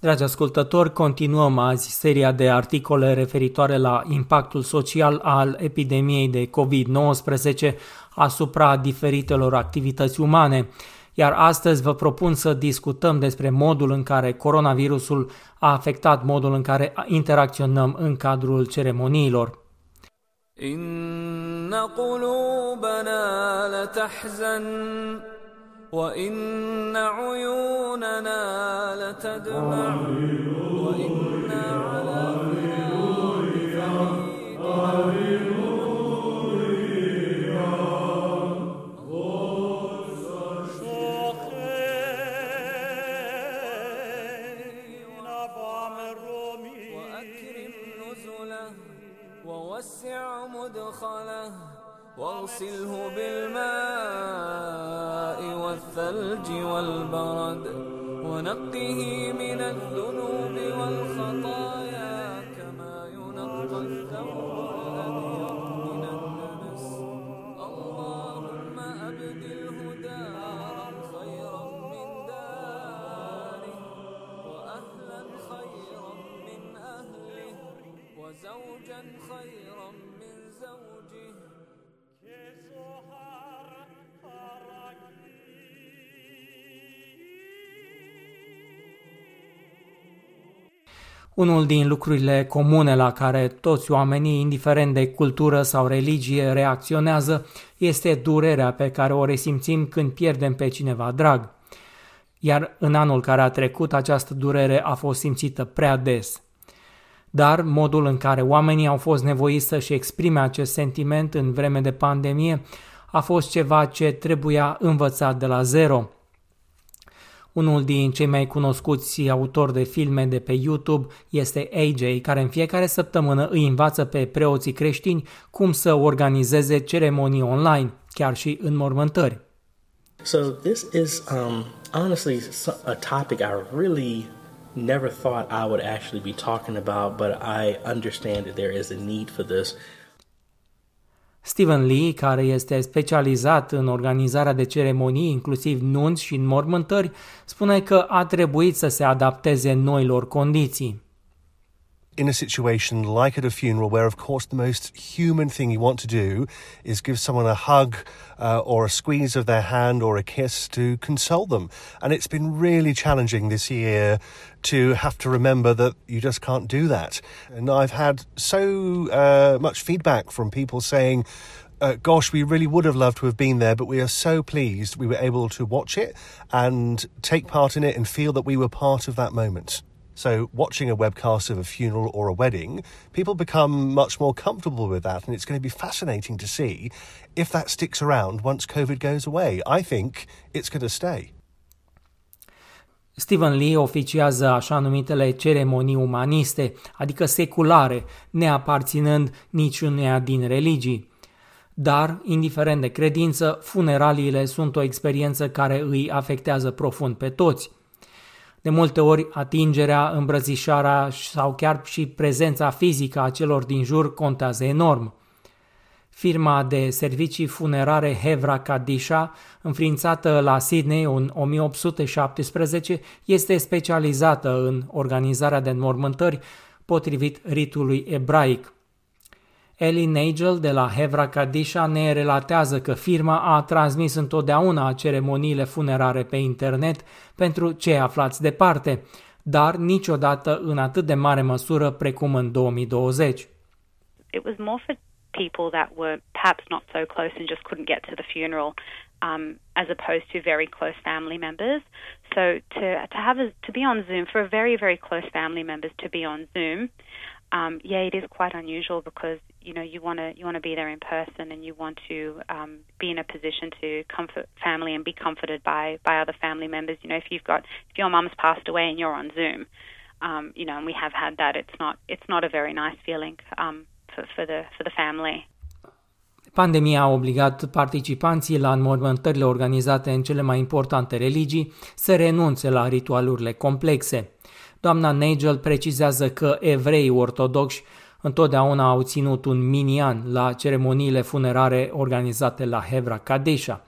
Dragi ascultători, continuăm azi seria de articole referitoare la impactul social al epidemiei de COVID-19 asupra diferitelor activități umane. Iar astăzi vă propun să discutăm despre modul în care coronavirusul a afectat modul în care interacționăm în cadrul ceremoniilor. إن قلوبنا لتحزن وإن عيوننا لتدمع وإنا على ووسع مدخله واغسله بالماء والثلج والبرد ونقه من الذنوب Unul din lucrurile comune la care toți oamenii, indiferent de cultură sau religie, reacționează este durerea pe care o resimțim când pierdem pe cineva drag. Iar în anul care a trecut, această durere a fost simțită prea des. Dar modul în care oamenii au fost nevoiți să-și exprime acest sentiment în vreme de pandemie a fost ceva ce trebuia învățat de la zero – unul din cei mai cunoscuți autori de filme de pe YouTube este AJ, care în fiecare săptămână îi învață pe preoții creștini cum să organizeze ceremonii online, chiar și în mormântări. So this is um, honestly a topic I really never thought I would actually be talking about, but I understand that there is a need for this Stephen Lee, care este specializat în organizarea de ceremonii, inclusiv nunți și înmormântări, spune că a trebuit să se adapteze noilor condiții. In a situation like at a funeral, where of course the most human thing you want to do is give someone a hug uh, or a squeeze of their hand or a kiss to console them. And it's been really challenging this year to have to remember that you just can't do that. And I've had so uh, much feedback from people saying, uh, gosh, we really would have loved to have been there, but we are so pleased we were able to watch it and take part in it and feel that we were part of that moment. So, watching a webcast of a funeral or a wedding, people become much more comfortable with that, and it's going to be fascinating to see if that sticks around once COVID goes away. I think it's going to stay. Stephen Lee oficiază așa numitele ceremonii umaniste, adică seculare, neaparținând niciuneia din religii. Dar, indiferent de credință, funeraliile sunt o experiență care îi afectează profund pe toți – de multe ori atingerea, îmbrățișarea sau chiar și prezența fizică a celor din jur contează enorm. Firma de servicii funerare Hevra Kadisha, înființată la Sydney în 1817, este specializată în organizarea de înmormântări potrivit ritului ebraic. Ellie Nagel de la Hevra Kadisha ne relatează că firma a transmis întotdeauna ceremoniile funerare pe internet pentru cei aflați departe, dar niciodată în atât de mare măsură precum în 2020. It was more for people that were perhaps not so close and just couldn't get to the funeral. Um, as opposed to very close family members. So to to have a, to be on Zoom for a very very close family members to be on Zoom um, yeah, it is quite unusual because you know you want to you want to be there in person and you want to um, be in a position to comfort family and be comforted by by other family members. You know, if you've got if your mum's passed away and you're on Zoom, um, you know, and we have had that, it's not it's not a very nice feeling um, for for the for the family. Pandemia a obligat participanții la înmormântările organizate în cele mai importante religii să renunțe la ritualurile complexe. Doamna Nagel precizează că evreii ortodoxi întotdeauna au ținut un mini-an la ceremoniile funerare organizate la Hevra Kadesha.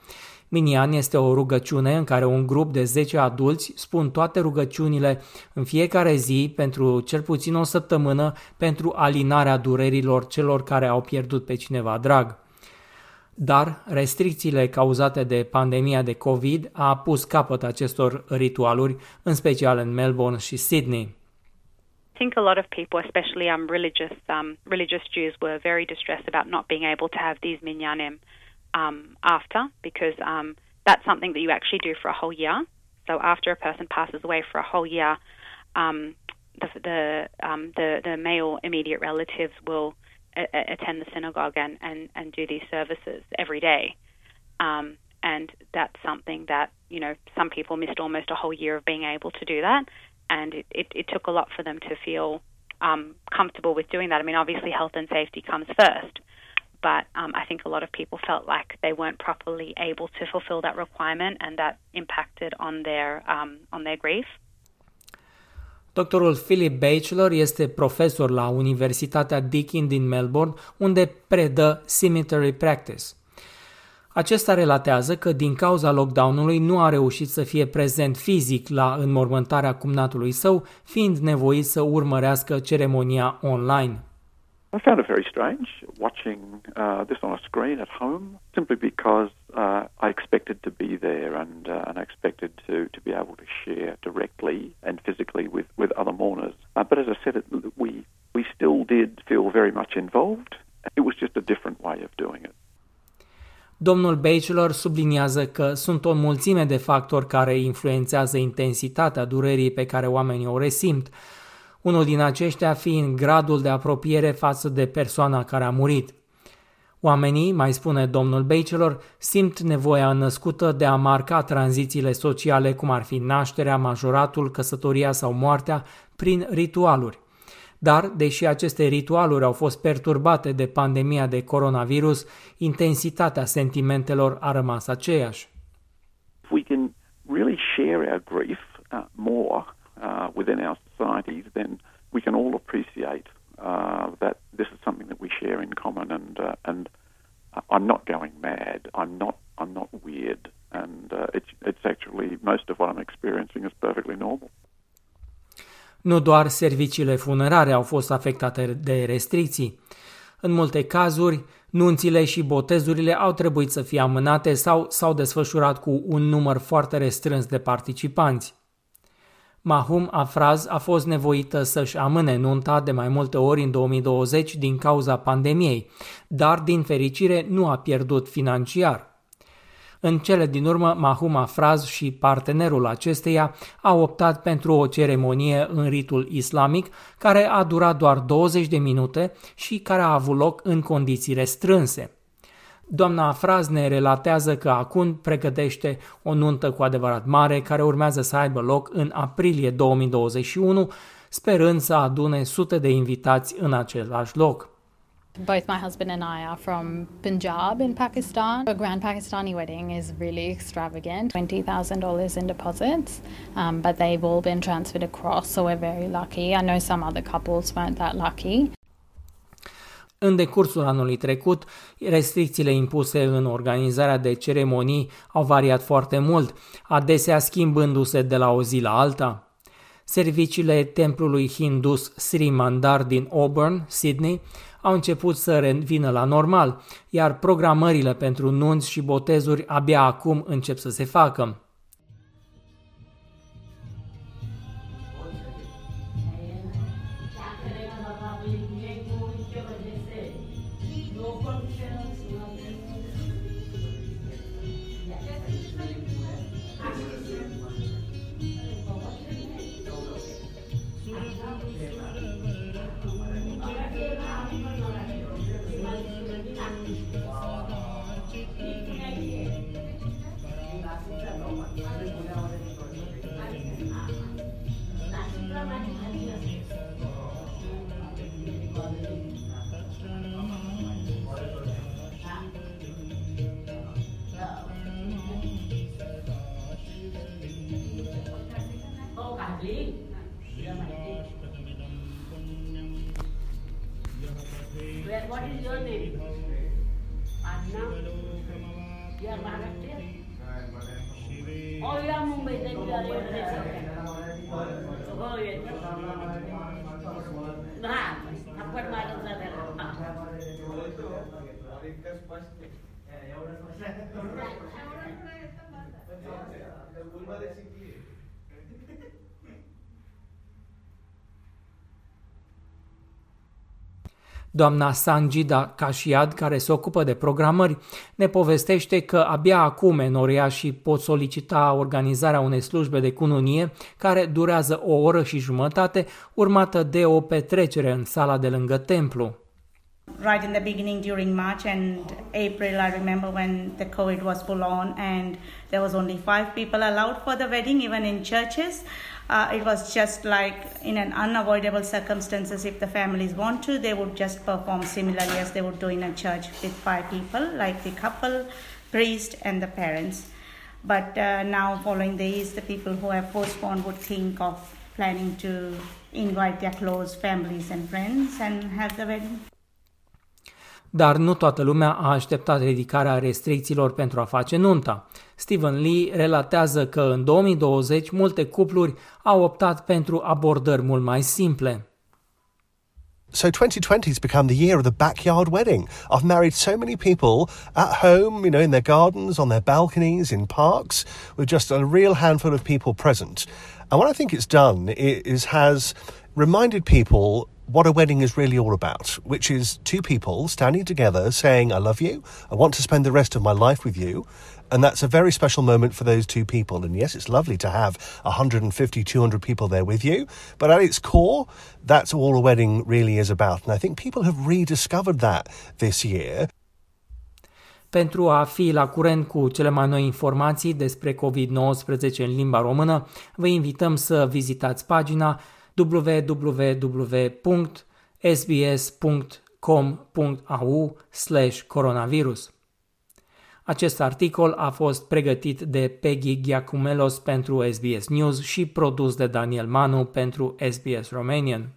Minian este o rugăciune în care un grup de 10 adulți spun toate rugăciunile în fiecare zi pentru cel puțin o săptămână pentru alinarea durerilor celor care au pierdut pe cineva drag. Dar restricțiile cauzate de pandemia de COVID a pus capăt acestor ritualuri, în special în Melbourne și Sydney. Think a lot of people, especially um, religious um, religious Jews, were very distressed about not being able to have these minyanim um, after, because um, that's something that you actually do for a whole year. So after a person passes away for a whole year, um, the the, um, the the male immediate relatives will a- attend the synagogue and, and, and do these services every day. Um, and that's something that, you know, some people missed almost a whole year of being able to do that and it, it, it took a lot for them to feel um, comfortable with doing that. I mean, obviously, health and safety comes first, but um, I think a lot of people felt like they weren't properly able to fulfill that requirement, and that impacted on their um, on their grief. Doctorul Philip Batchelor este profesor la Universitatea Deakin din Melbourne, unde predă Cemetery Practice. Acesta relatează că din cauza lockdownului nu a reușit să fie prezent fizic la înmormântarea cumnatului său, fiind nevoit să urmărească ceremonia online. I found it very strange watching uh, this on a screen at home, simply because uh, I expected to be there and, uh, and I expected to, to be able to share directly and physically with, with other mourners. Uh, but as I said, it, we, we still did feel very much involved. It was just a different way of doing it. Domnul Bachelor subliniază că sunt o mulțime de factori care influențează intensitatea durerii pe care oamenii o resimt, unul din aceștia fiind gradul de apropiere față de persoana care a murit. Oamenii, mai spune domnul Bachelor, simt nevoia născută de a marca tranzițiile sociale cum ar fi nașterea, majoratul, căsătoria sau moartea prin ritualuri. Dar, deși aceste ritualuri au fost perturbate de pandemia de coronavirus, intensitatea sentimentelor a rămas aceeași. We can really share our grief uh, more uh, within our societies, then we can all appreciate uh, that this is something that we share in common. And uh, and I'm not going Nu doar serviciile funerare au fost afectate de restricții. În multe cazuri, nunțile și botezurile au trebuit să fie amânate sau s-au desfășurat cu un număr foarte restrâns de participanți. Mahum Afraz a fost nevoită să-și amâne nunta de mai multe ori în 2020 din cauza pandemiei, dar din fericire nu a pierdut financiar. În cele din urmă, Mahuma Fraz și partenerul acesteia au optat pentru o ceremonie în ritul islamic care a durat doar 20 de minute și care a avut loc în condiții restrânse. Doamna Fraz ne relatează că acum pregătește o nuntă cu adevărat mare care urmează să aibă loc în aprilie 2021, sperând să adune sute de invitați în același loc. Both my husband and I are from Punjab in Pakistan. A grand Pakistani wedding is really extravagant $20,000 in deposits, um, but they've all been transferred across, so we're very lucky. I know some other couples weren't that lucky. În decursul anului trecut, restricțiile impuse în organizarea de ceremonii au variat foarte mult, adesea schimbându-se de la o zi la alta. Serviciile templului hindus Sri Mandar din Auburn, Sydney, au început să revină la normal, iar programările pentru nunți și botezuri abia acum încep să se facă. Doamna Sanjida Kashiad, care se ocupă de programări, ne povestește că abia acum enoriașii pot solicita organizarea unei slujbe de cununie care durează o oră și jumătate, urmată de o petrecere în sala de lângă templu. Right in the beginning during March and April, I remember when the COVID was full on and there was only five people allowed for the wedding, even in churches. Uh, it was just like in an unavoidable circumstances. If the families want to, they would just perform similarly as they would do in a church with five people, like the couple, priest, and the parents. But uh, now, following these, the people who have postponed would think of planning to invite their close families and friends and have the wedding. Dar nu toată lumea a așteptat ridicarea restricțiilor pentru a face nunta. Stephen Lee relatează că în 2020 multe cupluri au optat pentru abordări mult mai simple. So 2020 has become the year of the backyard wedding. I've married so many people at home, you know, in their gardens, on their balconies, in parks, with just a real handful of people present. And what I think it's done is has reminded people what a wedding is really all about, which is two people standing together saying, I love you, I want to spend the rest of my life with you. And that's a very special moment for those two people. And yes, it's lovely to have 150, 200 people there with you. But at its core, that's all a wedding really is about. And I think people have rediscovered that this year. Pentru a fi la curent cu cele mai noi informații despre COVID-19 în limba română, vă invităm să vizitați pagina www.sbs.com.au coronavirus. Acest articol a fost pregătit de Peggy Giacumelos pentru SBS News și produs de Daniel Manu pentru SBS Romanian.